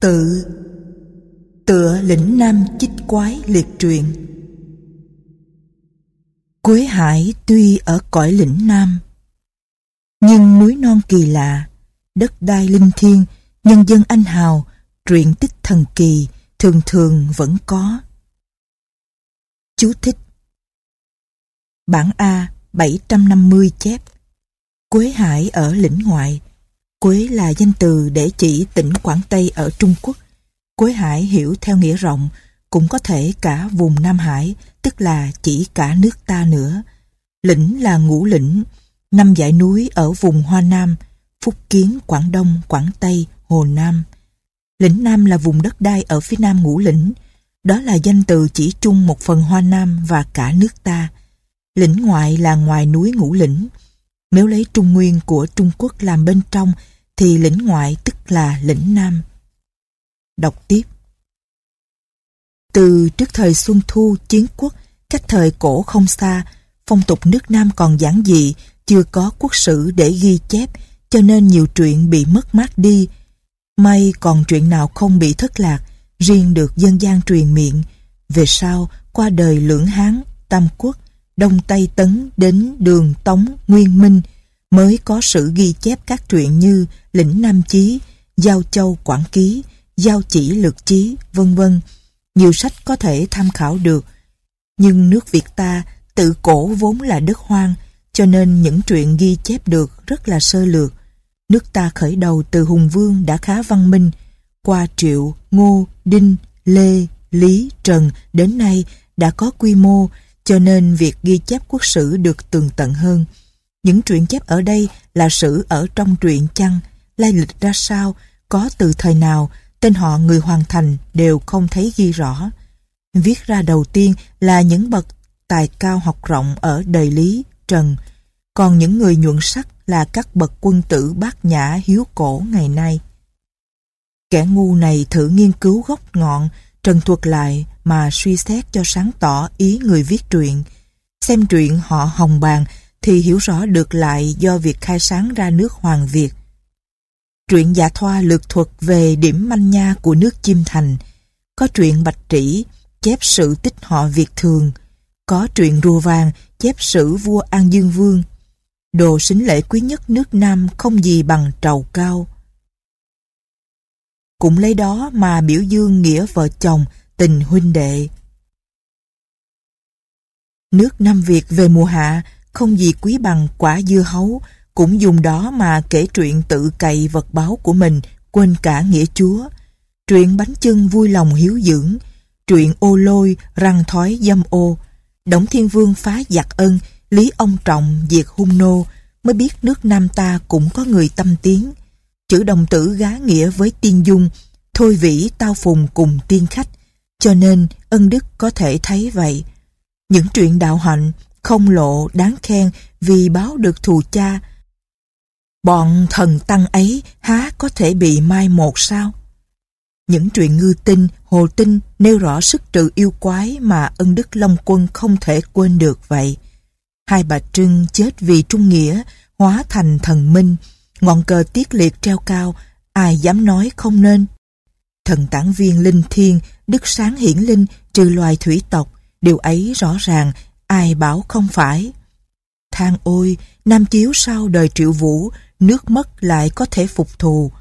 Tự. Tựa lĩnh nam chích quái liệt truyện. Quế Hải tuy ở cõi lĩnh nam, Nhưng núi non kỳ lạ, Đất đai linh thiêng, Nhân dân anh hào, Truyện tích thần kỳ Thường thường vẫn có. Chú thích. Bản A 750 chép. Quế Hải ở lĩnh ngoại Quế là danh từ để chỉ tỉnh Quảng Tây ở Trung Quốc. Quế Hải hiểu theo nghĩa rộng, cũng có thể cả vùng Nam Hải, tức là chỉ cả nước ta nữa. Lĩnh là ngũ lĩnh, năm dãy núi ở vùng Hoa Nam, Phúc Kiến, Quảng Đông, Quảng Tây, Hồ Nam. Lĩnh Nam là vùng đất đai ở phía nam ngũ lĩnh, đó là danh từ chỉ chung một phần Hoa Nam và cả nước ta. Lĩnh ngoại là ngoài núi ngũ lĩnh. Nếu lấy Trung Nguyên của Trung Quốc làm bên trong thì lĩnh ngoại tức là lĩnh Nam. Đọc tiếp. Từ trước thời Xuân Thu chiến quốc, cách thời cổ không xa, phong tục nước Nam còn giản dị, chưa có quốc sử để ghi chép, cho nên nhiều chuyện bị mất mát đi. May còn chuyện nào không bị thất lạc, riêng được dân gian truyền miệng. Về sau, qua đời Lưỡng Hán, Tam Quốc, Đông Tây Tấn đến Đường Tống, Nguyên Minh, mới có sự ghi chép các truyện như Lĩnh Nam Chí, Giao Châu Quảng Ký, Giao Chỉ Lược Chí, vân vân. Nhiều sách có thể tham khảo được. Nhưng nước Việt ta tự cổ vốn là đất hoang, cho nên những truyện ghi chép được rất là sơ lược. Nước ta khởi đầu từ Hùng Vương đã khá văn minh, qua Triệu, Ngô, Đinh, Lê, Lý, Trần đến nay đã có quy mô, cho nên việc ghi chép quốc sử được tường tận hơn. Những truyện chép ở đây là sử ở trong truyện chăng, lai lịch ra sao, có từ thời nào, tên họ người hoàn thành đều không thấy ghi rõ. Viết ra đầu tiên là những bậc tài cao học rộng ở đời Lý, Trần, còn những người nhuận sắc là các bậc quân tử bát nhã hiếu cổ ngày nay. Kẻ ngu này thử nghiên cứu gốc ngọn, trần thuật lại mà suy xét cho sáng tỏ ý người viết truyện. Xem truyện họ hồng bàn thì hiểu rõ được lại do việc khai sáng ra nước Hoàng Việt. Truyện giả thoa lược thuật về điểm manh nha của nước Chim Thành, có truyện Bạch Trĩ chép sự tích họ Việt Thường, có truyện Rùa Vàng chép sử vua An Dương Vương. Đồ xính lễ quý nhất nước Nam không gì bằng trầu cao. Cũng lấy đó mà biểu dương nghĩa vợ chồng, tình huynh đệ. Nước Nam Việt về mùa hạ không gì quý bằng quả dưa hấu, cũng dùng đó mà kể chuyện tự cày vật báo của mình, quên cả nghĩa chúa. Truyện bánh chưng vui lòng hiếu dưỡng, truyện ô lôi, răng thói dâm ô. Đổng Thiên Vương phá giặc ân, Lý Ông Trọng diệt hung nô, mới biết nước Nam ta cũng có người tâm tiến. Chữ đồng tử gá nghĩa với tiên dung, thôi vĩ tao phùng cùng tiên khách, cho nên ân đức có thể thấy vậy. Những chuyện đạo hạnh không lộ đáng khen vì báo được thù cha. Bọn thần tăng ấy há có thể bị mai một sao? Những chuyện ngư tinh, hồ tinh nêu rõ sức trừ yêu quái mà ân đức Long Quân không thể quên được vậy. Hai bà Trưng chết vì trung nghĩa, hóa thành thần minh, ngọn cờ tiết liệt treo cao, ai dám nói không nên. Thần tản viên linh thiên, đức sáng hiển linh trừ loài thủy tộc, điều ấy rõ ràng ai bảo không phải. Thang ôi, Nam Chiếu sau đời triệu vũ, nước mất lại có thể phục thù.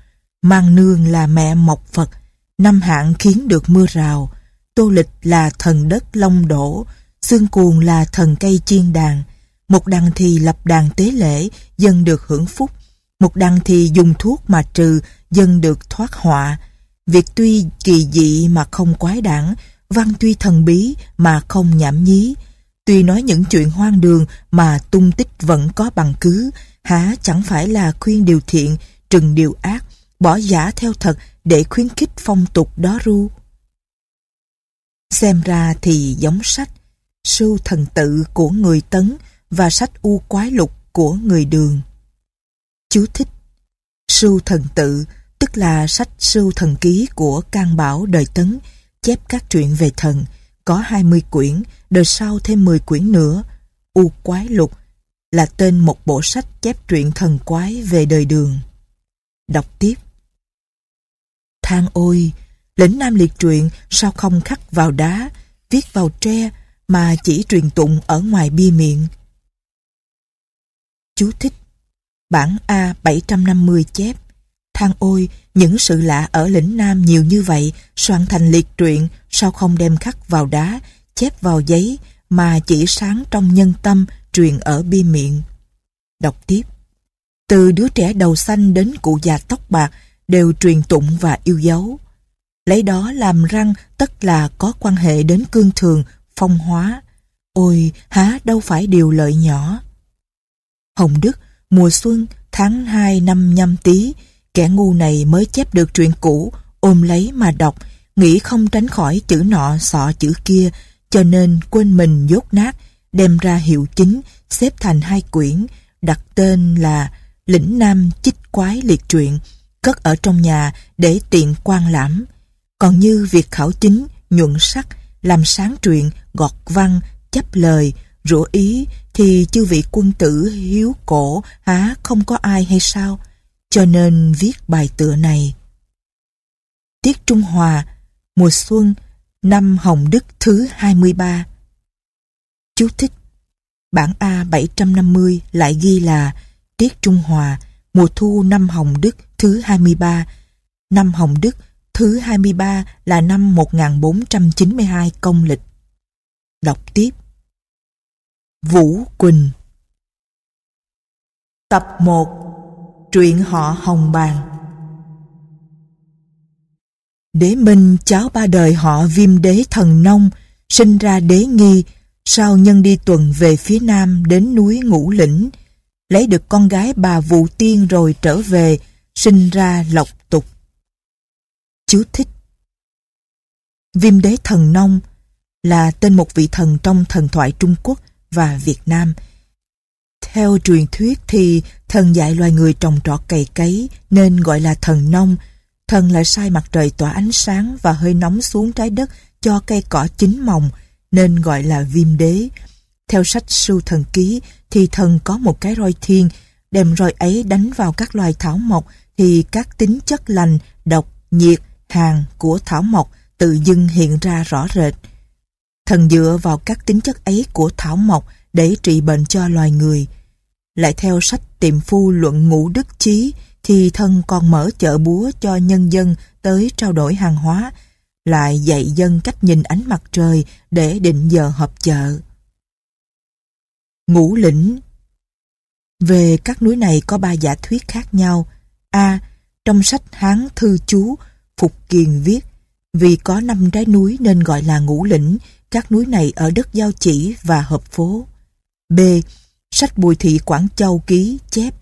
Mang nương là mẹ mộc Phật, năm hạn khiến được mưa rào. Tô lịch là thần đất long đổ, xương cuồng là thần cây chiên đàn. Một đằng thì lập đàn tế lễ, dân được hưởng phúc. Một đằng thì dùng thuốc mà trừ, dân được thoát họa. Việc tuy kỳ dị mà không quái đản, văn tuy thần bí mà không nhảm nhí, Tuy nói những chuyện hoang đường mà tung tích vẫn có bằng cứ, há chẳng phải là khuyên điều thiện, trừng điều ác, bỏ giả theo thật để khuyến khích phong tục đó ru. Xem ra thì giống sách, sưu thần tự của người Tấn và sách u quái lục của người Đường. Chú thích Sưu thần tự tức là sách sưu thần ký của can bảo đời Tấn, chép các chuyện về thần, có 20 quyển, đời sau thêm 10 quyển nữa. U Quái Lục là tên một bộ sách chép truyện thần quái về đời đường. Đọc tiếp. than ôi, lĩnh Nam liệt truyện sao không khắc vào đá, viết vào tre mà chỉ truyền tụng ở ngoài bia miệng. Chú thích Bản A 750 chép Than ôi, những sự lạ ở lĩnh Nam nhiều như vậy, soạn thành liệt truyện, sao không đem khắc vào đá, chép vào giấy, mà chỉ sáng trong nhân tâm, truyền ở bi miệng. Đọc tiếp. Từ đứa trẻ đầu xanh đến cụ già tóc bạc đều truyền tụng và yêu dấu. Lấy đó làm răng tất là có quan hệ đến cương thường, phong hóa. Ôi, há đâu phải điều lợi nhỏ. Hồng Đức, mùa xuân, tháng 2 năm nhâm tý, kẻ ngu này mới chép được truyện cũ, ôm lấy mà đọc, nghĩ không tránh khỏi chữ nọ sọ chữ kia, cho nên quên mình dốt nát, đem ra hiệu chính, xếp thành hai quyển, đặt tên là Lĩnh Nam Chích Quái Liệt Truyện, cất ở trong nhà để tiện quan lãm. Còn như việc khảo chính, nhuận sắc, làm sáng truyện, gọt văn, chấp lời, rủa ý thì chư vị quân tử hiếu cổ há không có ai hay sao? Cho nên viết bài tựa này. Tiết Trung Hòa, mùa xuân, năm Hồng Đức thứ 23. Chú thích Bản A 750 lại ghi là Tiết Trung Hòa, mùa thu năm Hồng Đức thứ 23. Năm Hồng Đức thứ 23 là năm 1492 công lịch. Đọc tiếp. Vũ Quỳnh Tập 1 Truyện họ Hồng Bàng Đế Minh cháu ba đời họ viêm đế thần nông, sinh ra đế nghi, sau nhân đi tuần về phía nam đến núi Ngũ Lĩnh, lấy được con gái bà Vụ Tiên rồi trở về, sinh ra lộc tục. Chú thích Viêm đế thần nông là tên một vị thần trong thần thoại Trung Quốc và Việt Nam. Theo truyền thuyết thì thần dạy loài người trồng trọt cày cấy nên gọi là thần nông. Thần lại sai mặt trời tỏa ánh sáng và hơi nóng xuống trái đất cho cây cỏ chín mồng nên gọi là viêm đế. Theo sách Sưu Thần Ký thì thần có một cái roi thiên, đem roi ấy đánh vào các loài thảo mộc thì các tính chất lành, độc, nhiệt, hàn của thảo mộc tự dưng hiện ra rõ rệt. Thần dựa vào các tính chất ấy của thảo mộc để trị bệnh cho loài người. Lại theo sách tiệm phu luận ngũ đức chí thì thân còn mở chợ búa cho nhân dân tới trao đổi hàng hóa, lại dạy dân cách nhìn ánh mặt trời để định giờ họp chợ. Ngũ lĩnh Về các núi này có ba giả thuyết khác nhau. A. Trong sách Hán Thư Chú, Phục Kiền viết, vì có năm trái núi nên gọi là ngũ lĩnh, các núi này ở đất giao chỉ và hợp phố. B. Sách Bùi Thị Quảng Châu ký chép.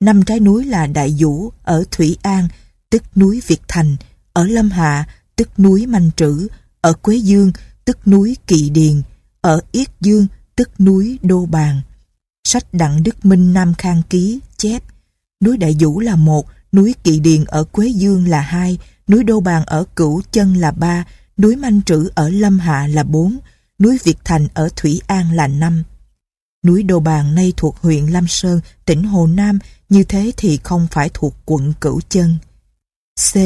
Năm trái núi là Đại Vũ ở Thủy An, tức núi Việt Thành, ở Lâm Hạ, tức núi Manh Trữ, ở Quế Dương, tức núi kỳ Điền, ở Yết Dương, tức núi Đô Bàn. Sách Đặng Đức Minh Nam Khang ký chép. Núi Đại Vũ là một, núi kỳ Điền ở Quế Dương là hai, núi Đô Bàn ở Cửu Chân là ba, núi Manh Trữ ở Lâm Hạ là bốn núi Việt Thành ở Thủy An là 5. Núi Đô Bàn nay thuộc huyện Lam Sơn, tỉnh Hồ Nam, như thế thì không phải thuộc quận Cửu Chân. C.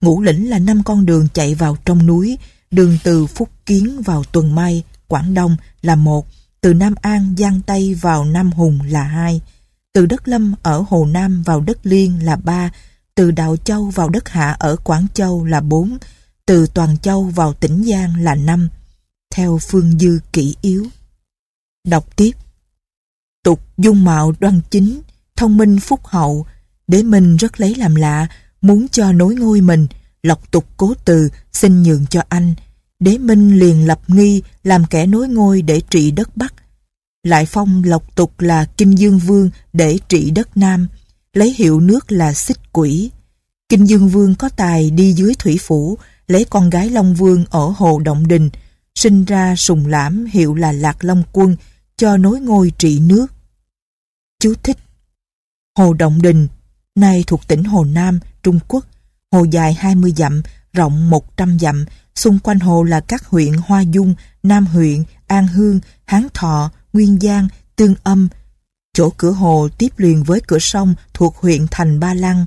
Ngũ Lĩnh là năm con đường chạy vào trong núi, đường từ Phúc Kiến vào Tuần Mai, Quảng Đông là một, từ Nam An, Giang Tây vào Nam Hùng là hai, từ Đất Lâm ở Hồ Nam vào Đất Liên là ba, từ Đạo Châu vào Đất Hạ ở Quảng Châu là bốn, từ Toàn Châu vào tỉnh Giang là năm theo phương dư kỹ yếu. Đọc tiếp. Tục dung mạo đoan chính, thông minh phúc hậu, để mình rất lấy làm lạ, muốn cho nối ngôi mình, lọc tục cố từ, xin nhường cho anh. Đế Minh liền lập nghi làm kẻ nối ngôi để trị đất Bắc. Lại phong lộc tục là Kinh Dương Vương để trị đất Nam, lấy hiệu nước là Xích Quỷ. Kinh Dương Vương có tài đi dưới thủy phủ, lấy con gái Long Vương ở Hồ Động Đình, sinh ra sùng lãm hiệu là Lạc Long Quân, cho nối ngôi trị nước. Chú thích Hồ Động Đình, nay thuộc tỉnh Hồ Nam, Trung Quốc, hồ dài 20 dặm, rộng 100 dặm, xung quanh hồ là các huyện Hoa Dung, Nam huyện, An Hương, Hán Thọ, Nguyên Giang, Tương Âm. Chỗ cửa hồ tiếp liền với cửa sông thuộc huyện Thành Ba Lăng,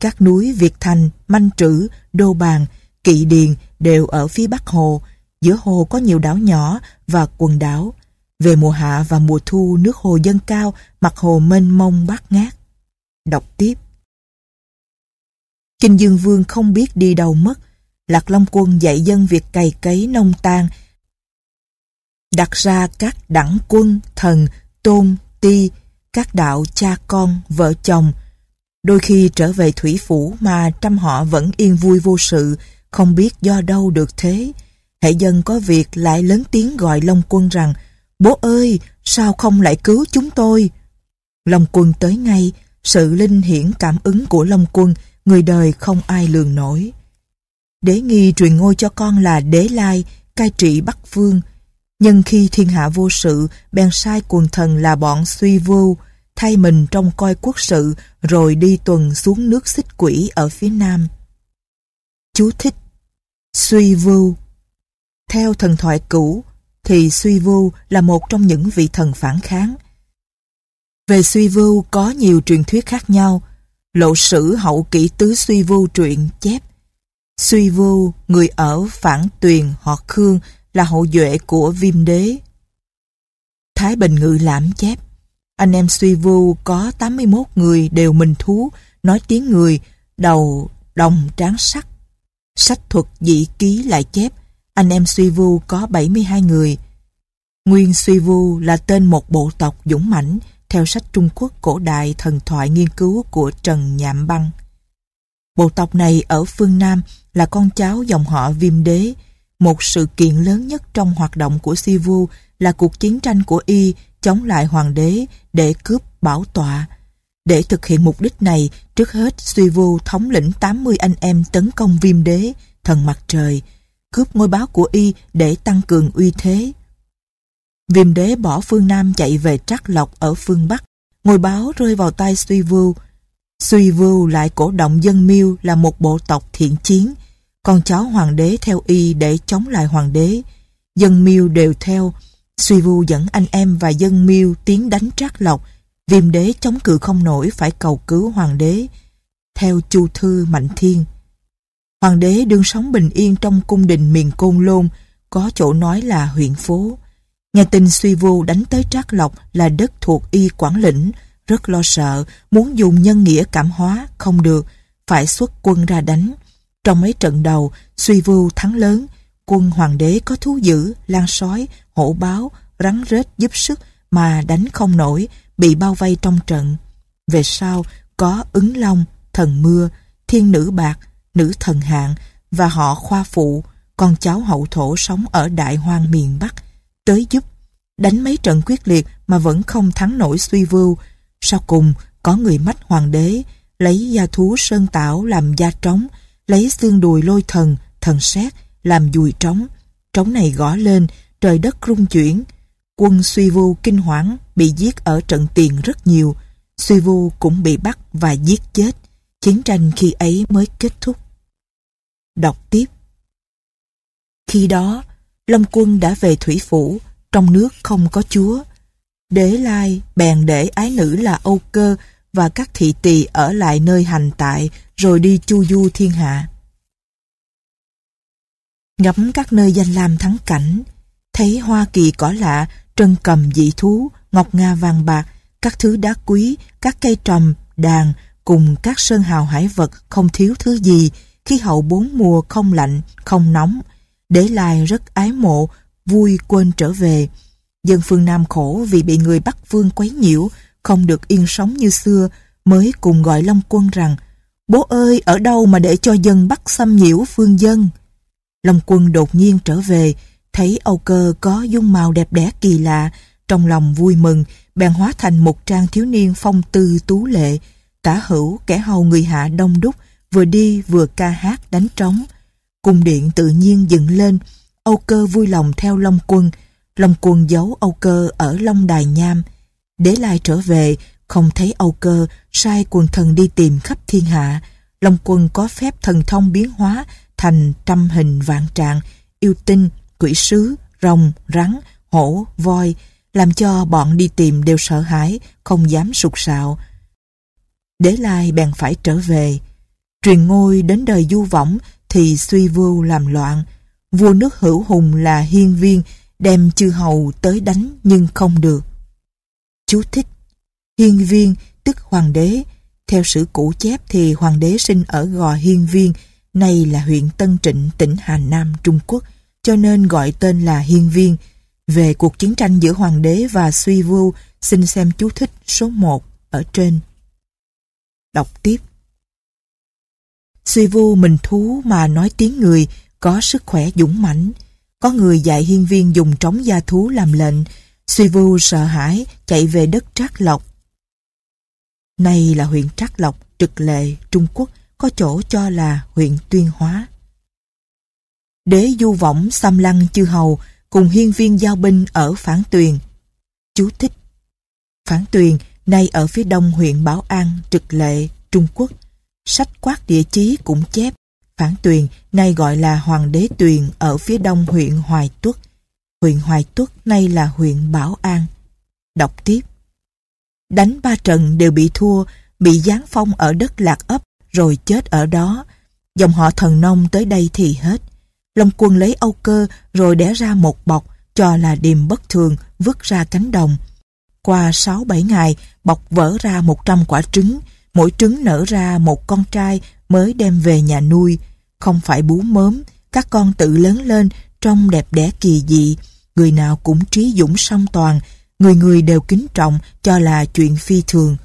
các núi Việt Thành, Manh Trữ, Đô Bàn, Kỵ Điền đều ở phía bắc hồ. Giữa hồ có nhiều đảo nhỏ và quần đảo. Về mùa hạ và mùa thu nước hồ dâng cao, mặt hồ mênh mông bát ngát. Đọc tiếp. Kinh Dương Vương không biết đi đâu mất. Lạc Long Quân dạy dân việc cày cấy nông tan, đặt ra các đẳng quân, thần, tôn, ti, các đạo cha con, vợ chồng. Đôi khi trở về thủy phủ mà trăm họ vẫn yên vui vô sự, không biết do đâu được thế. Hệ dân có việc lại lớn tiếng gọi Long Quân rằng Bố ơi, sao không lại cứu chúng tôi? Long Quân tới ngay, sự linh hiển cảm ứng của Long Quân, người đời không ai lường nổi. Đế nghi truyền ngôi cho con là Đế Lai, cai trị Bắc Phương. nhưng khi thiên hạ vô sự, bèn sai quần thần là bọn suy vưu, thay mình trong coi quốc sự, rồi đi tuần xuống nước xích quỷ ở phía nam. Chú thích Suy vưu Theo thần thoại cũ, thì Suy Vưu là một trong những vị thần phản kháng. Về Suy Vưu có nhiều truyền thuyết khác nhau. Lộ sử hậu kỷ tứ Suy Vưu truyện chép. Suy Vưu, người ở phản tuyền họ Khương là hậu duệ của viêm đế. Thái Bình Ngự lãm chép. Anh em Suy Vưu có 81 người đều mình thú, nói tiếng người, đầu đồng tráng sắc. Sách thuật dị ký lại chép anh em Suy Vu có 72 người. Nguyên Suy Vu là tên một bộ tộc dũng mãnh theo sách Trung Quốc cổ đại thần thoại nghiên cứu của Trần Nhạm Băng. Bộ tộc này ở phương Nam là con cháu dòng họ Viêm Đế. Một sự kiện lớn nhất trong hoạt động của Suy Vu là cuộc chiến tranh của Y chống lại hoàng đế để cướp bảo tọa. Để thực hiện mục đích này, trước hết Suy Vu thống lĩnh 80 anh em tấn công Viêm Đế, thần mặt trời, cướp ngôi báo của y để tăng cường uy thế. Viêm đế bỏ phương Nam chạy về Trắc Lộc ở phương Bắc, ngôi báo rơi vào tay Suy Vưu. Suy Vưu lại cổ động dân miêu là một bộ tộc thiện chiến, con cháu hoàng đế theo y để chống lại hoàng đế. Dân miêu đều theo, Suy Vưu dẫn anh em và dân miêu tiến đánh Trắc Lộc, viêm đế chống cự không nổi phải cầu cứu hoàng đế. Theo Chu Thư Mạnh Thiên, Hoàng đế đương sống bình yên trong cung đình miền Côn Lôn, có chỗ nói là huyện phố. Nghe tin suy vô đánh tới Trác Lộc là đất thuộc y quản lĩnh, rất lo sợ, muốn dùng nhân nghĩa cảm hóa, không được, phải xuất quân ra đánh. Trong mấy trận đầu, suy vô thắng lớn, quân hoàng đế có thú dữ, lan sói, hổ báo, rắn rết giúp sức mà đánh không nổi, bị bao vây trong trận. Về sau, có ứng long, thần mưa, thiên nữ bạc, nữ thần hạng và họ khoa phụ, con cháu hậu thổ sống ở đại hoang miền Bắc, tới giúp, đánh mấy trận quyết liệt mà vẫn không thắng nổi suy vưu. Sau cùng, có người mách hoàng đế, lấy da thú sơn tảo làm da trống, lấy xương đùi lôi thần, thần xét, làm dùi trống. Trống này gõ lên, trời đất rung chuyển. Quân suy vu kinh hoảng, bị giết ở trận tiền rất nhiều. Suy vu cũng bị bắt và giết chết. Chiến tranh khi ấy mới kết thúc. Đọc tiếp. Khi đó, lâm Quân đã về thủy phủ, trong nước không có chúa. Đế Lai bèn để ái nữ là Âu Cơ và các thị tỳ ở lại nơi hành tại rồi đi chu du thiên hạ. Ngắm các nơi danh lam thắng cảnh, thấy hoa kỳ cỏ lạ, trân cầm dị thú, ngọc nga vàng bạc, các thứ đá quý, các cây trầm, đàn, cùng các sơn hào hải vật không thiếu thứ gì, khi hậu bốn mùa không lạnh, không nóng. Để lại rất ái mộ, vui quên trở về. Dân phương Nam khổ vì bị người Bắc vương quấy nhiễu, không được yên sống như xưa, mới cùng gọi Long Quân rằng Bố ơi, ở đâu mà để cho dân Bắc xâm nhiễu phương dân? Long Quân đột nhiên trở về, thấy Âu Cơ có dung màu đẹp đẽ kỳ lạ, trong lòng vui mừng, bèn hóa thành một trang thiếu niên phong tư tú lệ, tả hữu kẻ hầu người hạ đông đúc, vừa đi vừa ca hát đánh trống. Cung điện tự nhiên dựng lên, Âu Cơ vui lòng theo Long Quân. Long Quân giấu Âu Cơ ở Long Đài Nham. Đế Lai trở về, không thấy Âu Cơ, sai quần thần đi tìm khắp thiên hạ. Long Quân có phép thần thông biến hóa thành trăm hình vạn trạng, yêu tinh, quỷ sứ, rồng, rắn, hổ, voi, làm cho bọn đi tìm đều sợ hãi, không dám sục sạo. Đế Lai bèn phải trở về. Truyền ngôi đến đời du võng thì suy vưu làm loạn. Vua nước hữu hùng là hiên viên, đem chư hầu tới đánh nhưng không được. Chú thích Hiên viên tức hoàng đế. Theo sử cũ chép thì hoàng đế sinh ở Gò Hiên Viên, nay là huyện Tân Trịnh, tỉnh Hà Nam, Trung Quốc, cho nên gọi tên là Hiên Viên. Về cuộc chiến tranh giữa hoàng đế và suy vưu, xin xem chú thích số 1 ở trên. Đọc tiếp. Suy vu mình thú mà nói tiếng người, có sức khỏe dũng mãnh. Có người dạy hiên viên dùng trống gia thú làm lệnh. Suy vu sợ hãi, chạy về đất Trác Lộc. Nay là huyện Trác Lộc, trực lệ, Trung Quốc, có chỗ cho là huyện Tuyên Hóa. Đế du võng xăm lăng chư hầu cùng hiên viên giao binh ở Phản Tuyền. Chú thích Phản Tuyền nay ở phía đông huyện Bảo An, trực lệ, Trung Quốc. Sách quát địa chí cũng chép Phản Tuyền nay gọi là Hoàng đế Tuyền ở phía đông huyện Hoài Tuất. Huyện Hoài Tuất nay là huyện Bảo An. Đọc tiếp. Đánh ba trận đều bị thua, bị giáng phong ở đất lạc ấp rồi chết ở đó. Dòng họ thần nông tới đây thì hết. Long quân lấy âu cơ rồi đẻ ra một bọc cho là điềm bất thường vứt ra cánh đồng. Qua 6-7 ngày, bọc vỡ ra 100 quả trứng, mỗi trứng nở ra một con trai mới đem về nhà nuôi. Không phải bú mớm, các con tự lớn lên trông đẹp đẽ kỳ dị, người nào cũng trí dũng song toàn, người người đều kính trọng cho là chuyện phi thường.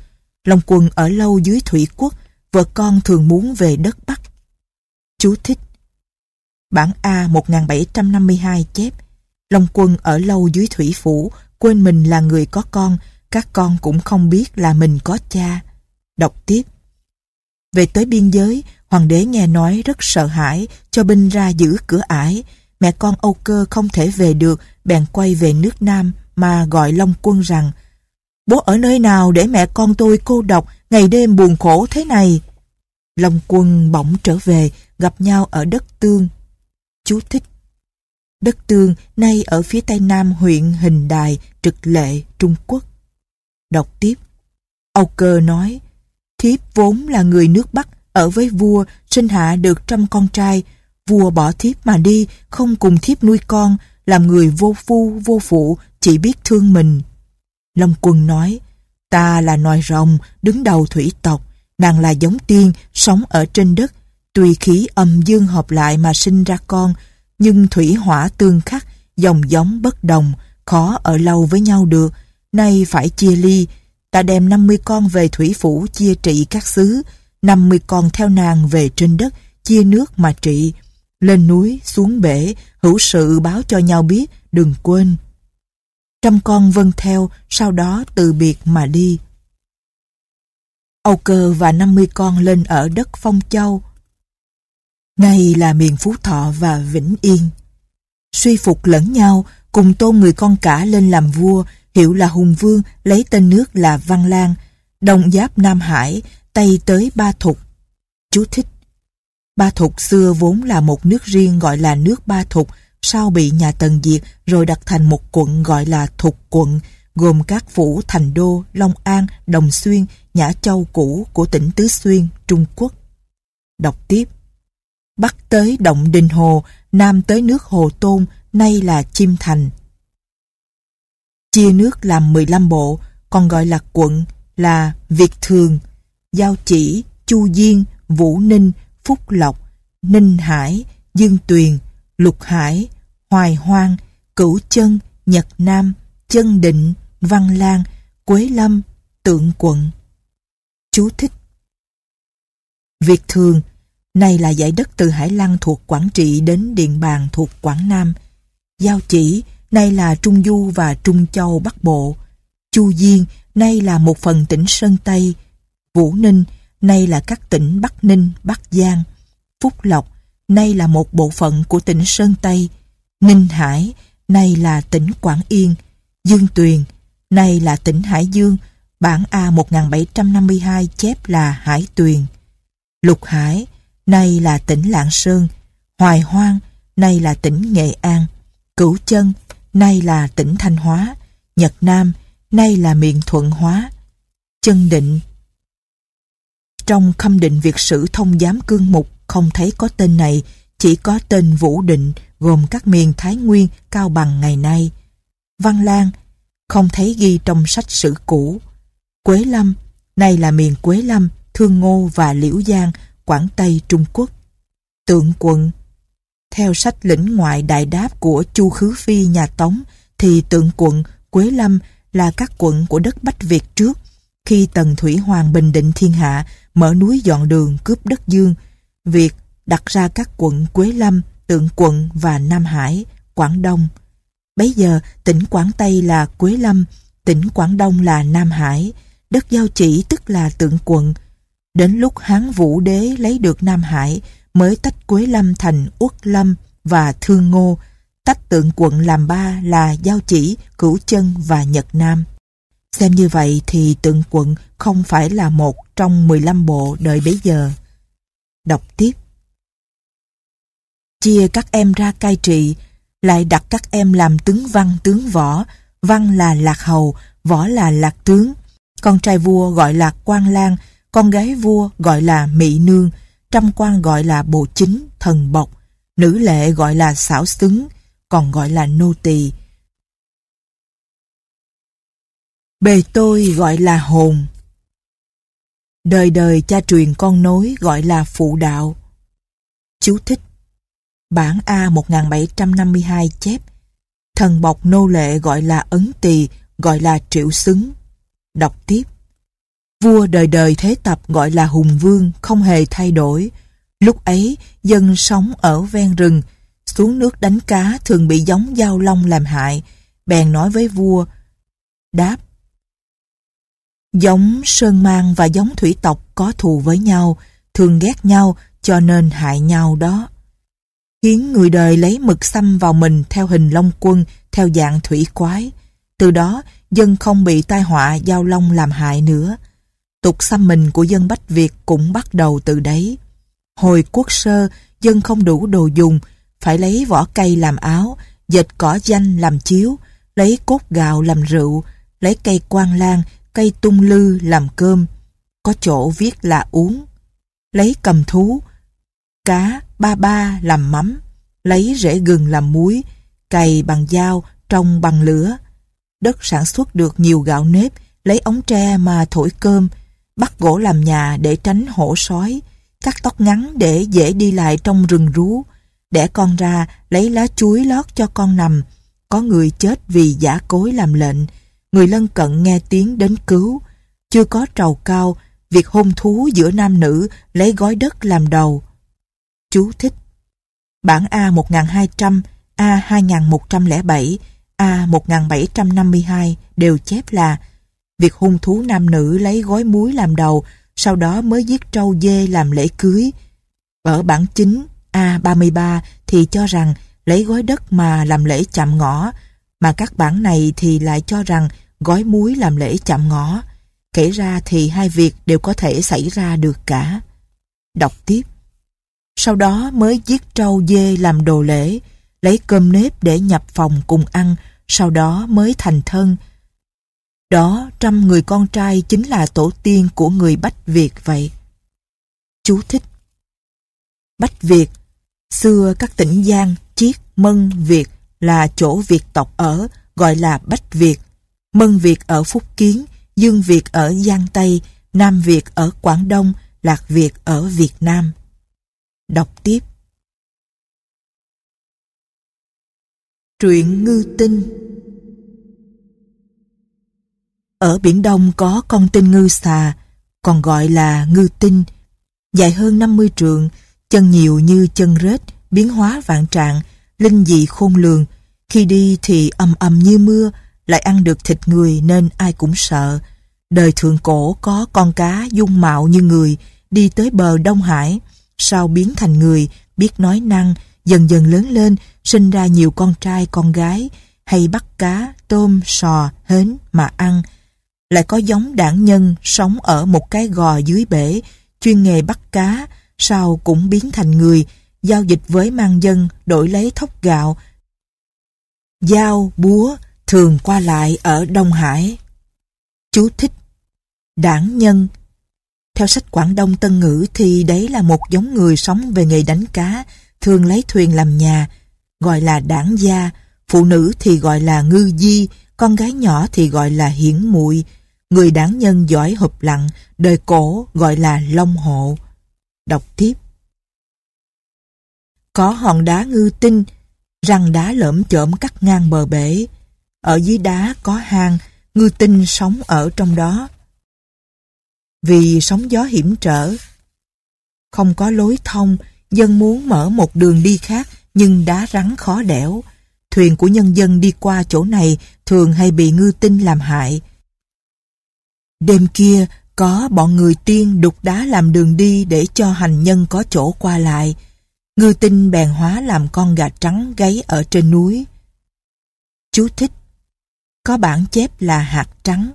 Long quân ở lâu dưới thủy quốc, vợ con thường muốn về đất Bắc. Chú thích Bản A 1752 chép Long quân ở lâu dưới thủy phủ, quên mình là người có con, các con cũng không biết là mình có cha. Đọc tiếp. Về tới biên giới, hoàng đế nghe nói rất sợ hãi, cho binh ra giữ cửa ải. Mẹ con Âu Cơ không thể về được, bèn quay về nước Nam mà gọi Long Quân rằng Bố ở nơi nào để mẹ con tôi cô độc, ngày đêm buồn khổ thế này? Long Quân bỗng trở về, gặp nhau ở đất Tương. Chú thích Đất Tương nay ở phía tây nam huyện Hình Đài, Trực Lệ, Trung Quốc. Đọc tiếp. Âu Cơ nói, thiếp vốn là người nước Bắc, ở với vua, sinh hạ được trăm con trai. Vua bỏ thiếp mà đi, không cùng thiếp nuôi con, làm người vô phu, vô phụ, chỉ biết thương mình. Long Quân nói, ta là nòi rồng, đứng đầu thủy tộc, nàng là giống tiên, sống ở trên đất, tùy khí âm dương hợp lại mà sinh ra con, nhưng thủy hỏa tương khắc, dòng giống bất đồng, khó ở lâu với nhau được, nay phải chia ly. Ta đem 50 con về thủy phủ chia trị các xứ, 50 con theo nàng về trên đất, chia nước mà trị. Lên núi, xuống bể, hữu sự báo cho nhau biết, đừng quên. Trăm con vâng theo, sau đó từ biệt mà đi. Âu Cơ và 50 con lên ở đất Phong Châu, nay là miền Phú Thọ và Vĩnh Yên. Suy phục lẫn nhau, cùng tôn người con cả lên làm vua, hiệu là Hùng Vương, lấy tên nước là Văn Lang, đồng giáp Nam Hải, Tây tới Ba Thục. Chú thích Ba Thục xưa vốn là một nước riêng gọi là nước Ba Thục, sau bị nhà Tần diệt rồi đặt thành một quận gọi là Thục quận, gồm các phủ Thành Đô, Long An, Đồng Xuyên, Nhã Châu cũ của tỉnh Tứ Xuyên, Trung Quốc. Đọc tiếp Bắc tới Động Đình Hồ, Nam tới nước Hồ Tôn, nay là Chim Thành. Chia nước làm 15 bộ, còn gọi là quận là Việt Thường, Giao Chỉ, Chu Diên, Vũ Ninh, Phúc Lộc, Ninh Hải, Dương Tuyền, Lục Hải, Hoài Hoang, Cửu Chân, Nhật Nam, Chân Định, Văn Lang, Quế Lâm, Tượng Quận. Chú thích Việt Thường Nay là giải đất từ Hải Lăng thuộc Quảng Trị đến Điện Bàn thuộc Quảng Nam. Giao Chỉ, nay là Trung Du và Trung Châu Bắc Bộ. Chu Diên, nay là một phần tỉnh Sơn Tây. Vũ Ninh, nay là các tỉnh Bắc Ninh, Bắc Giang. Phúc Lộc, nay là một bộ phận của tỉnh Sơn Tây. Ninh Hải, nay là tỉnh Quảng Yên. Dương Tuyền, nay là tỉnh Hải Dương. Bản A 1752 chép là Hải Tuyền. Lục Hải, nay là tỉnh Lạng Sơn, Hoài Hoang, nay là tỉnh Nghệ An, Cửu Chân, nay là tỉnh Thanh Hóa, Nhật Nam, nay là miền Thuận Hóa, Chân Định. Trong khâm định việc sử thông giám cương mục không thấy có tên này, chỉ có tên Vũ Định gồm các miền Thái Nguyên, Cao Bằng ngày nay. Văn Lang không thấy ghi trong sách sử cũ. Quế Lâm, nay là miền Quế Lâm, Thương Ngô và Liễu Giang, Quảng Tây, Trung Quốc. Tượng quận Theo sách lĩnh ngoại đại đáp của Chu Khứ Phi nhà Tống, thì tượng quận Quế Lâm là các quận của đất Bách Việt trước, khi Tần Thủy Hoàng bình định thiên hạ, mở núi dọn đường cướp đất dương, việc đặt ra các quận Quế Lâm, Tượng Quận và Nam Hải, Quảng Đông. Bấy giờ tỉnh Quảng Tây là Quế Lâm, tỉnh Quảng Đông là Nam Hải, đất giao chỉ tức là Tượng Quận. Đến lúc Hán Vũ Đế lấy được Nam Hải mới tách Quế Lâm thành Uất Lâm và Thương Ngô, tách Tượng Quận làm ba là Giao Chỉ, Cửu Chân và Nhật Nam. Xem như vậy thì Tượng Quận không phải là một trong 15 bộ đời bấy giờ. Đọc tiếp chia các em ra cai trị, lại đặt các em làm tướng văn tướng võ, văn là lạc hầu, võ là lạc tướng. Con trai vua gọi là quan lang, con gái vua gọi là mỹ nương, trăm quan gọi là bộ chính, thần bộc, nữ lệ gọi là xảo xứng, còn gọi là nô tỳ. Bề tôi gọi là hồn. Đời đời cha truyền con nối gọi là phụ đạo. Chú thích Bản A 1752 chép Thần bọc nô lệ gọi là ấn tỳ, gọi là triệu xứng. Đọc tiếp Vua đời đời thế tập gọi là hùng vương, không hề thay đổi. Lúc ấy, dân sống ở ven rừng, xuống nước đánh cá thường bị giống dao long làm hại. Bèn nói với vua, đáp Giống sơn mang và giống thủy tộc có thù với nhau, thường ghét nhau cho nên hại nhau đó khiến người đời lấy mực xăm vào mình theo hình long quân, theo dạng thủy quái. Từ đó, dân không bị tai họa giao long làm hại nữa. Tục xăm mình của dân Bách Việt cũng bắt đầu từ đấy. Hồi quốc sơ, dân không đủ đồ dùng, phải lấy vỏ cây làm áo, dệt cỏ danh làm chiếu, lấy cốt gạo làm rượu, lấy cây quan lan, cây tung lư làm cơm. Có chỗ viết là uống. Lấy cầm thú, cá, ba ba làm mắm, lấy rễ gừng làm muối, cày bằng dao, trồng bằng lửa. Đất sản xuất được nhiều gạo nếp, lấy ống tre mà thổi cơm, bắt gỗ làm nhà để tránh hổ sói, cắt tóc ngắn để dễ đi lại trong rừng rú, đẻ con ra lấy lá chuối lót cho con nằm. Có người chết vì giả cối làm lệnh, người lân cận nghe tiếng đến cứu. Chưa có trầu cao, việc hôn thú giữa nam nữ lấy gói đất làm đầu, Chú thích Bản A 1200, A 2107, A 1752 đều chép là việc hung thú nam nữ lấy gói muối làm đầu, sau đó mới giết trâu dê làm lễ cưới. Ở bản chính A33 thì cho rằng lấy gói đất mà làm lễ chạm ngõ, mà các bản này thì lại cho rằng gói muối làm lễ chạm ngõ. Kể ra thì hai việc đều có thể xảy ra được cả. Đọc tiếp sau đó mới giết trâu dê làm đồ lễ, lấy cơm nếp để nhập phòng cùng ăn, sau đó mới thành thân. Đó trăm người con trai chính là tổ tiên của người Bách Việt vậy. Chú thích Bách Việt Xưa các tỉnh Giang, Chiết, Mân, Việt là chỗ Việt tộc ở, gọi là Bách Việt. Mân Việt ở Phúc Kiến, Dương Việt ở Giang Tây, Nam Việt ở Quảng Đông, Lạc Việt ở Việt Nam. Đọc tiếp Truyện ngư tinh ở Biển Đông có con tinh ngư xà, còn gọi là ngư tinh, dài hơn 50 trượng, chân nhiều như chân rết, biến hóa vạn trạng, linh dị khôn lường. Khi đi thì âm âm như mưa, lại ăn được thịt người nên ai cũng sợ. Đời thượng cổ có con cá dung mạo như người, đi tới bờ Đông Hải, sau biến thành người, biết nói năng, dần dần lớn lên, sinh ra nhiều con trai con gái, hay bắt cá, tôm, sò, hến mà ăn. Lại có giống đảng nhân sống ở một cái gò dưới bể, chuyên nghề bắt cá, sau cũng biến thành người, giao dịch với mang dân, đổi lấy thóc gạo. Dao, búa, thường qua lại ở Đông Hải. Chú thích Đảng nhân Theo sách Quảng Đông Tân Ngữ thì đấy là một giống người sống về nghề đánh cá, thường lấy thuyền làm nhà, gọi là đảng gia, phụ nữ thì gọi là ngư di, con gái nhỏ thì gọi là hiển muội người đáng nhân giỏi hụp lặng, đời cổ gọi là long hộ. Đọc tiếp. Có hòn đá ngư tinh, răng đá lởm chởm cắt ngang bờ bể. Ở dưới đá có hang, ngư tinh sống ở trong đó. Vì sóng gió hiểm trở, không có lối thông, dân muốn mở một đường đi khác nhưng đá rắn khó đẽo. Thuyền của nhân dân đi qua chỗ này thường hay bị ngư tinh làm hại. Đêm kia, có bọn người tiên đục đá làm đường đi để cho hành nhân có chỗ qua lại. Ngư tinh bèn hóa làm con gà trắng gáy ở trên núi. Chú thích Có bản chép là hạt trắng,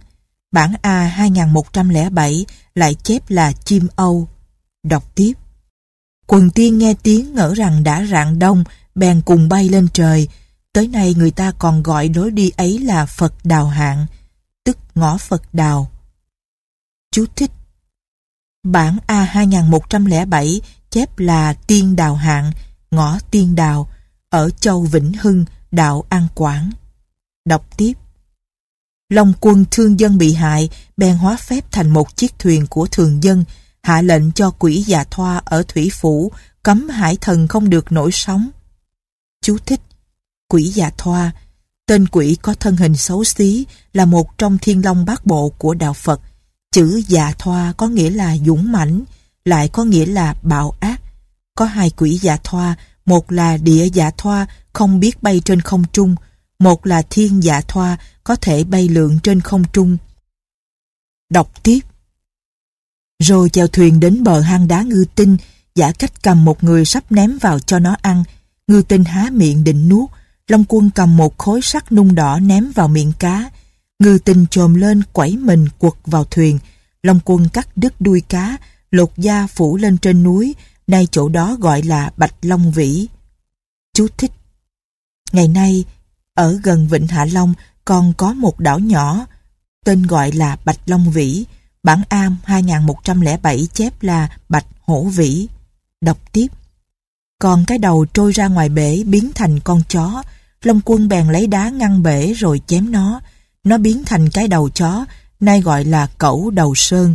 bản A 2107 lại chép là chim Âu. Đọc tiếp. Quần tiên nghe tiếng ngỡ rằng đã rạng đông, bèn cùng bay lên trời. Tới nay người ta còn gọi lối đi ấy là Phật Đào Hạng, tức ngõ Phật Đào. Chú thích Bản A 2107 chép là Tiên Đào Hạng, ngõ Tiên Đào, ở châu Vĩnh Hưng, đạo An Quảng. Đọc tiếp Long quân thương dân bị hại, bèn hóa phép thành một chiếc thuyền của thường dân, hạ lệnh cho quỷ già thoa ở Thủy Phủ, cấm hải thần không được nổi sóng. Chú thích Quỷ già thoa Tên quỷ có thân hình xấu xí là một trong thiên long bát bộ của đạo Phật. Chữ dạ thoa có nghĩa là dũng mãnh, lại có nghĩa là bạo ác. Có hai quỷ dạ thoa, một là địa dạ thoa không biết bay trên không trung, một là thiên dạ thoa có thể bay lượn trên không trung. Đọc tiếp Rồi chèo thuyền đến bờ hang đá ngư tinh, giả cách cầm một người sắp ném vào cho nó ăn. Ngư tinh há miệng định nuốt, Long quân cầm một khối sắt nung đỏ ném vào miệng cá. Ngư tinh trồm lên quẩy mình quật vào thuyền. Long quân cắt đứt đuôi cá, lột da phủ lên trên núi, nay chỗ đó gọi là Bạch Long Vĩ. Chú thích Ngày nay, ở gần Vịnh Hạ Long còn có một đảo nhỏ, tên gọi là Bạch Long Vĩ, bản am 2107 chép là Bạch Hổ Vĩ. Đọc tiếp. Còn cái đầu trôi ra ngoài bể biến thành con chó, Long quân bèn lấy đá ngăn bể rồi chém nó. Nó biến thành cái đầu chó, nay gọi là cẩu đầu sơn.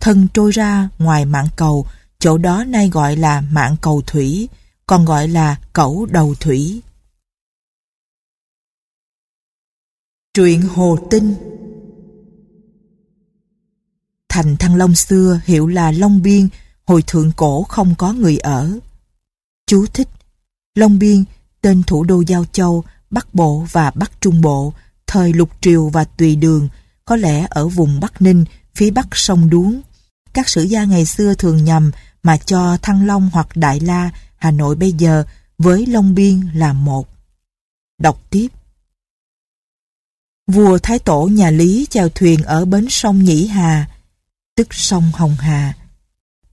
Thân trôi ra ngoài mạng cầu, chỗ đó nay gọi là mạng cầu thủy, còn gọi là cẩu đầu thủy. Truyện Hồ Tinh Thành Thăng Long xưa hiệu là Long Biên, hồi thượng cổ không có người ở. Chú thích Long Biên, tên thủ đô Giao Châu, Bắc Bộ và Bắc Trung Bộ, thời Lục Triều và Tùy Đường, có lẽ ở vùng Bắc Ninh, phía bắc sông Đuống. Các sử gia ngày xưa thường nhầm mà cho Thăng Long hoặc Đại La, Hà Nội bây giờ với Long Biên là một. Đọc tiếp Vua Thái Tổ nhà Lý chèo thuyền ở bến sông Nhĩ Hà, tức sông Hồng Hà.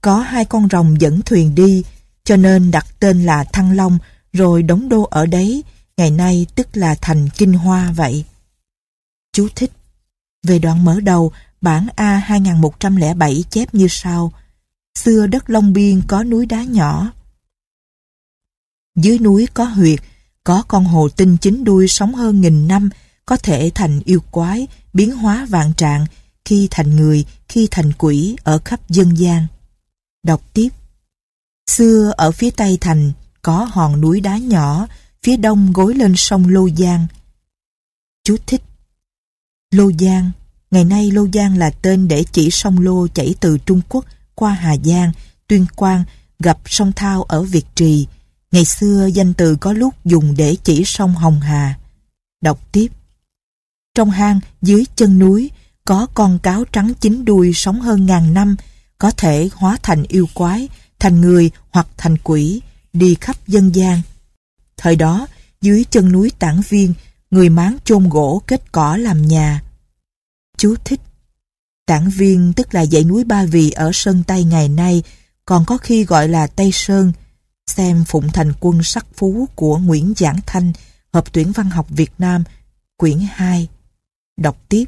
Có hai con rồng dẫn thuyền đi, cho nên đặt tên là Thăng Long, rồi đóng đô ở đấy, ngày nay tức là thành Kinh Hoa vậy. Chú thích Về đoạn mở đầu, bản A 2107 chép như sau. Xưa đất Long Biên có núi đá nhỏ. Dưới núi có huyệt, có con hồ tinh chính đuôi sống hơn nghìn năm, có thể thành yêu quái, biến hóa vạn trạng, khi thành người, khi thành quỷ ở khắp dân gian. Đọc tiếp. Xưa ở phía tây thành có hòn núi đá nhỏ, phía đông gối lên sông Lô Giang. Chú thích. Lô Giang, ngày nay Lô Giang là tên để chỉ sông Lô chảy từ Trung Quốc qua Hà Giang, Tuyên Quang, gặp sông Thao ở Việt Trì. Ngày xưa danh từ có lúc dùng để chỉ sông Hồng Hà. Đọc tiếp. Trong hang dưới chân núi có con cáo trắng chín đuôi sống hơn ngàn năm, có thể hóa thành yêu quái, thành người hoặc thành quỷ, đi khắp dân gian. Thời đó, dưới chân núi Tản Viên, người máng chôn gỗ kết cỏ làm nhà. Chú thích Tản Viên tức là dãy núi Ba Vì ở Sơn Tây ngày nay, còn có khi gọi là Tây Sơn. Xem Phụng Thành Quân Sắc Phú của Nguyễn Giảng Thanh, Hợp tuyển văn học Việt Nam, quyển 2. Đọc tiếp.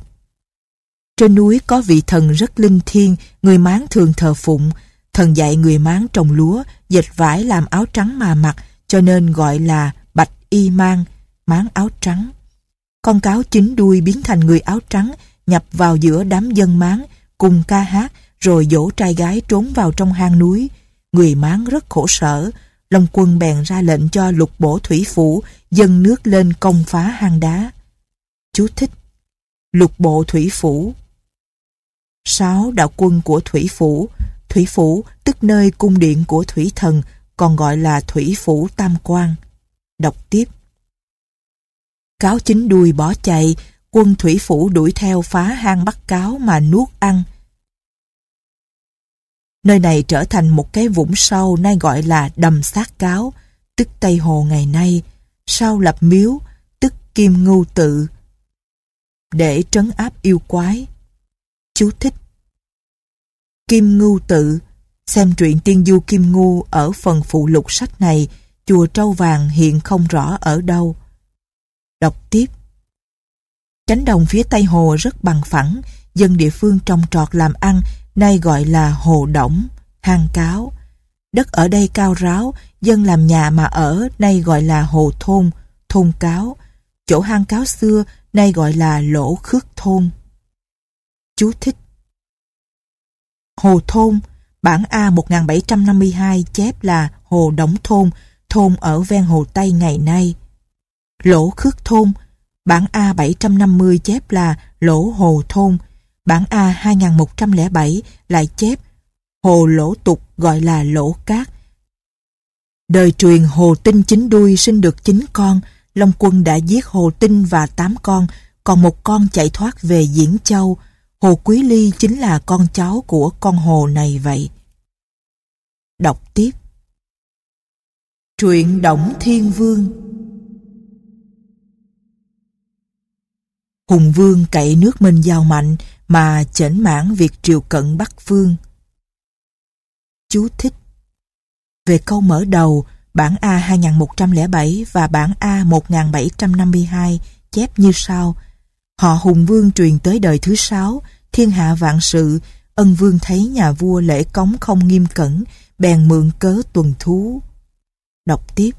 Trên núi có vị thần rất linh thiêng, người Mán thường thờ phụng. Thần dạy người Mán trồng lúa, dệt vải làm áo trắng mà mặc, cho nên gọi là bạch y mang, máng áo trắng. Con cáo chín đuôi biến thành người áo trắng, nhập vào giữa đám dân Mán, cùng ca hát, rồi dỗ trai gái trốn vào trong hang núi. Người Mán rất khổ sở, Long quân bèn ra lệnh cho lục bổ thủy phủ dâng nước lên công phá hang đá. Chú thích Lục bộ thủy phủ sáu đạo quân của thủy phủ Thủy phủ tức nơi cung điện của thủy thần còn gọi là thủy phủ tam quan. Đọc tiếp Cáo chính đuôi bỏ chạy quân thủy phủ đuổi theo phá hang bắt cáo mà nuốt ăn. Nơi này trở thành một cái vũng sâu nay gọi là đầm sát cáo, tức Tây Hồ ngày nay, sau lập miếu, tức Kim Ngưu Tự, để trấn áp yêu quái. Chú thích Kim Ngưu Tự Xem truyện tiên du Kim Ngu ở phần phụ lục sách này, chùa Trâu Vàng hiện không rõ ở đâu. Đọc tiếp Cánh đồng phía Tây Hồ rất bằng phẳng, dân địa phương trồng trọt làm ăn, nay gọi là Hồ Đổng, Hang Cáo. Đất ở đây cao ráo, dân làm nhà mà ở, nay gọi là Hồ Thôn, Thôn Cáo. Chỗ hang cáo xưa, nay gọi là Lỗ Khước Thôn. Chú thích Hồ Thôn, bản A 1752 chép là Hồ Đống Thôn, thôn ở ven Hồ Tây ngày nay. Lỗ Khước Thôn, bản A 750 chép là Lỗ Hồ Thôn, bản A 2107 lại chép Hồ Lỗ Tục gọi là Lỗ Cát. Đời truyền Hồ Tinh chính đuôi sinh được chín con, Long Quân đã giết Hồ Tinh và tám con, còn một con chạy thoát về Diễn Châu. Hồ Quý Ly chính là con cháu của con hồ này vậy. Đọc tiếp Truyện Động Thiên Vương Hùng Vương cậy nước Minh giao mạnh mà chỉnh mãn việc triều cận Bắc Phương. Chú thích Về câu mở đầu, bản A 2107 và bản A 1752 chép như sau. Họ Hùng Vương truyền tới đời thứ sáu, thiên hạ vạn sự, ân vương thấy nhà vua lễ cống không nghiêm cẩn, bèn mượn cớ tuần thú. Đọc tiếp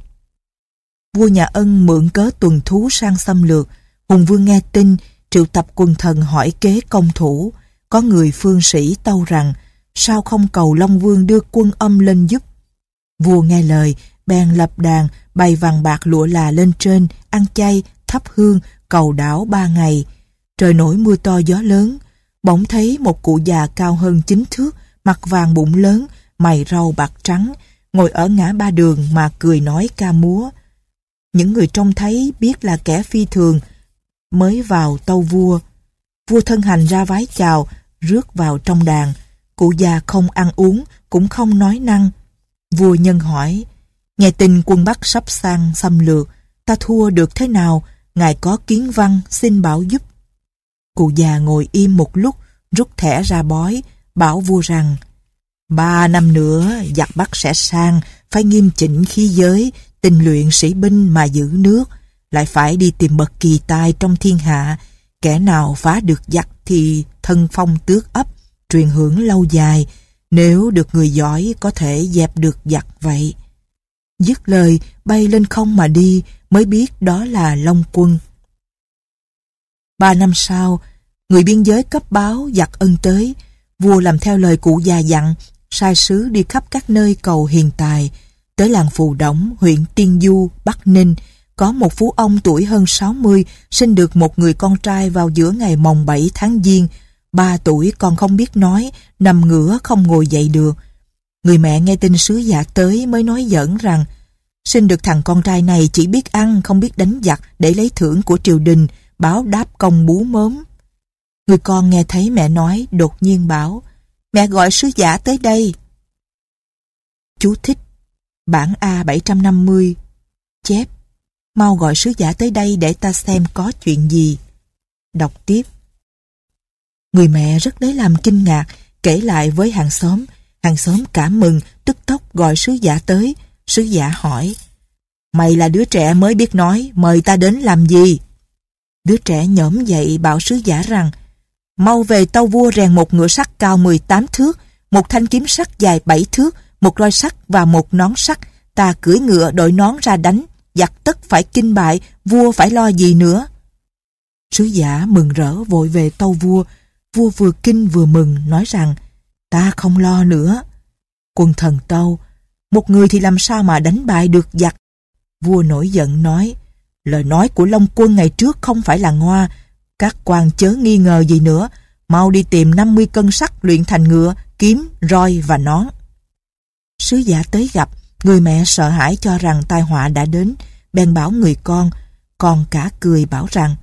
Vua nhà ân mượn cớ tuần thú sang xâm lược, Hùng Vương nghe tin, triệu tập quần thần hỏi kế công thủ. Có người phương sĩ tâu rằng, sao không cầu Long Vương đưa quân âm lên giúp. Vua nghe lời, bèn lập đàn, bày vàng bạc lụa là lên trên, ăn chay, thắp hương, cầu đảo ba ngày. Trời nổi mưa to gió lớn, bỗng thấy một cụ già cao hơn chín thước, mặt vàng bụng lớn, mày râu bạc trắng, ngồi ở ngã ba đường mà cười nói ca múa. Những người trông thấy biết là kẻ phi thường, mới vào tâu vua. Vua thân hành ra vái chào, rước vào trong đàn. Cụ già không ăn uống, cũng không nói năng. Vua nhân hỏi, nghe tin quân Bắc sắp sang xâm lược, ta thua được thế nào, ngài có kiến văn xin bảo giúp. Cụ già ngồi im một lúc, rút thẻ ra bói, bảo vua rằng Ba năm nữa giặc Bắc sẽ sang, phải nghiêm chỉnh khí giới, tình luyện sĩ binh mà giữ nước, lại phải đi tìm bậc kỳ tài trong thiên hạ. Kẻ nào phá được giặc thì thân phong tước ấp, truyền hưởng lâu dài. Nếu được người giỏi có thể dẹp được giặc vậy. Dứt lời, bay lên không mà đi, mới biết đó là Long Quân. Ba năm sau, người biên giới cấp báo giặc ân tới, vua làm theo lời cụ già dặn, sai sứ đi khắp các nơi cầu hiền tài, tới làng Phù Đổng, huyện Tiên Du, Bắc Ninh, có một phú ông tuổi hơn 60 sinh được một người con trai vào giữa ngày mồng 7 tháng Giêng, ba tuổi còn không biết nói, nằm ngửa không ngồi dậy được. Người mẹ nghe tin sứ giả tới mới nói giỡn rằng sinh được thằng con trai này chỉ biết ăn không biết đánh giặc để lấy thưởng của triều đình, báo đáp công bú mớm. Người con nghe thấy mẹ nói đột nhiên bảo Mẹ gọi sứ giả tới đây. Chú thích Bản A 750 Chép Mau gọi sứ giả tới đây để ta xem có chuyện gì. Đọc tiếp Người mẹ rất lấy làm kinh ngạc kể lại với hàng xóm. Hàng xóm cảm mừng tức tốc gọi sứ giả tới. Sứ giả hỏi Mày là đứa trẻ mới biết nói mời ta đến làm gì? Đứa trẻ nhổm dậy bảo sứ giả rằng Mau về tâu vua rèn một ngựa sắt cao 18 thước, một thanh kiếm sắt dài 7 thước, một roi sắt và một nón sắt. Ta cưỡi ngựa đội nón ra đánh, giặc tất phải kinh bại, vua phải lo gì nữa. Sứ giả mừng rỡ vội về tâu vua, vua vừa kinh vừa mừng nói rằng ta không lo nữa. quần thần tâu, một người thì làm sao mà đánh bại được giặc. Vua nổi giận nói, lời nói của Long quân ngày trước không phải là ngoa, các quan chớ nghi ngờ gì nữa, mau đi tìm 50 cân sắt luyện thành ngựa, kiếm, roi và nón. Sứ giả tới gặp, người mẹ sợ hãi cho rằng tai họa đã đến, bèn bảo người con, con cả cười bảo rằng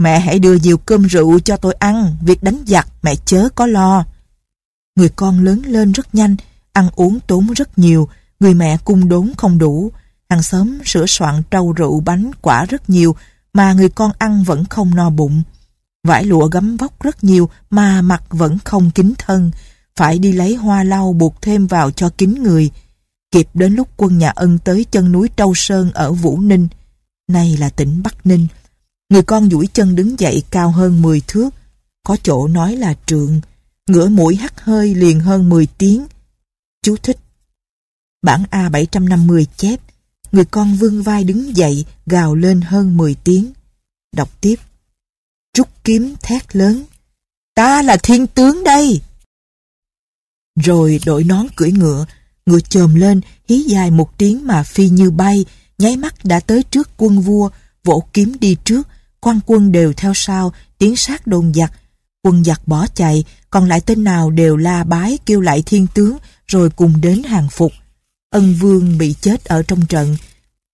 Mẹ hãy đưa nhiều cơm rượu cho tôi ăn, việc đánh giặc mẹ chớ có lo. Người con lớn lên rất nhanh, ăn uống tốn rất nhiều, người mẹ cung đốn không đủ, hàng xóm sửa soạn trâu rượu bánh quả rất nhiều, mà người con ăn vẫn không no bụng. Vải lụa gấm vóc rất nhiều mà mặt vẫn không kín thân, phải đi lấy hoa lau buộc thêm vào cho kín người. Kịp đến lúc quân nhà ân tới chân núi Trâu Sơn ở Vũ Ninh, nay là tỉnh Bắc Ninh. Người con duỗi chân đứng dậy cao hơn 10 thước, có chỗ nói là trượng, ngửa mũi hắt hơi liền hơn 10 tiếng. Chú thích. Bản A 750 chép, người con vương vai đứng dậy gào lên hơn 10 tiếng. Đọc tiếp. Rút kiếm thét lớn. Ta là thiên tướng đây! Rồi đội nón cưỡi ngựa, ngựa chồm lên, hí dài một tiếng mà phi như bay, nháy mắt đã tới trước quân vua, vỗ kiếm đi trước, quan quân đều theo sau, tiến sát đồn giặc. Quân giặc bỏ chạy, còn lại tên nào đều la bái kêu lại thiên tướng, rồi cùng đến hàng phục. Ân vương bị chết ở trong trận,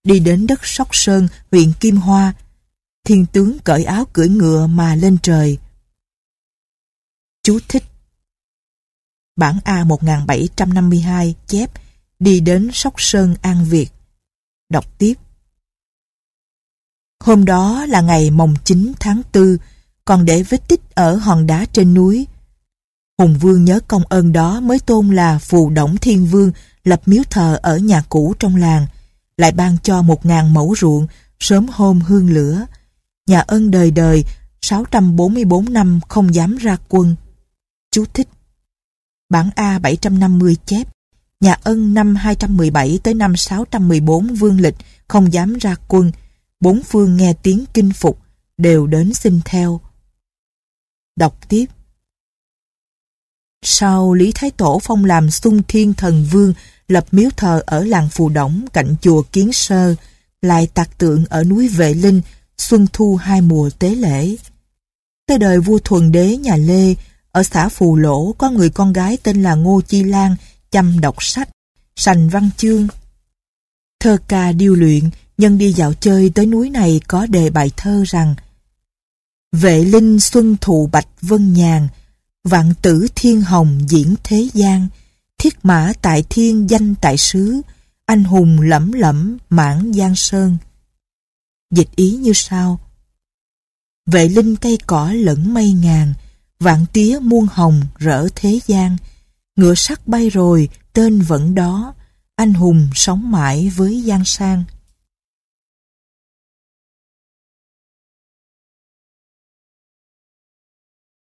đi đến đất Sóc Sơn, huyện Kim Hoa. Thiên tướng cởi áo cưỡi ngựa mà lên trời. Chú thích Bản A 1752 chép đi đến Sóc Sơn An Việt. Đọc tiếp. Hôm đó là ngày mồng 9 tháng 4, còn để vết tích ở hòn đá trên núi. Hùng Vương nhớ công ơn đó mới tôn là Phù Đổng Thiên Vương lập miếu thờ ở nhà cũ trong làng, lại ban cho một ngàn mẫu ruộng, sớm hôm hương lửa. Nhà ân đời đời, 644 năm không dám ra quân. Chú thích Bản A 750 chép Nhà ân năm 217 tới năm 614 vương lịch không dám ra quân. Bốn phương nghe tiếng kinh phục đều đến xin theo. Đọc tiếp sau Lý Thái Tổ phong làm sung thiên thần vương lập miếu thờ ở làng Phù Đổng cạnh chùa Kiến Sơ, lại tạc tượng ở núi Vệ Linh, xuân thu hai mùa tế lễ. Tới đời vua thuần đế nhà Lê, ở xã Phù Lỗ có người con gái tên là Ngô Chi Lan, chăm đọc sách, sành văn chương. Thơ ca điêu luyện, nhân đi dạo chơi tới núi này có đề bài thơ rằng Vệ linh xuân thụ bạch vân nhàn, vạn tử thiên hồng diễn thế gian, thiết mã tại thiên danh tại xứ, anh hùng lẫm lẫm mãn giang sơn. Dịch ý như sau. Vệ linh cây cỏ lẫn mây ngàn, vạn tía muôn hồng rỡ thế gian, ngựa sắt bay rồi, tên vẫn đó, anh hùng sống mãi với giang sang.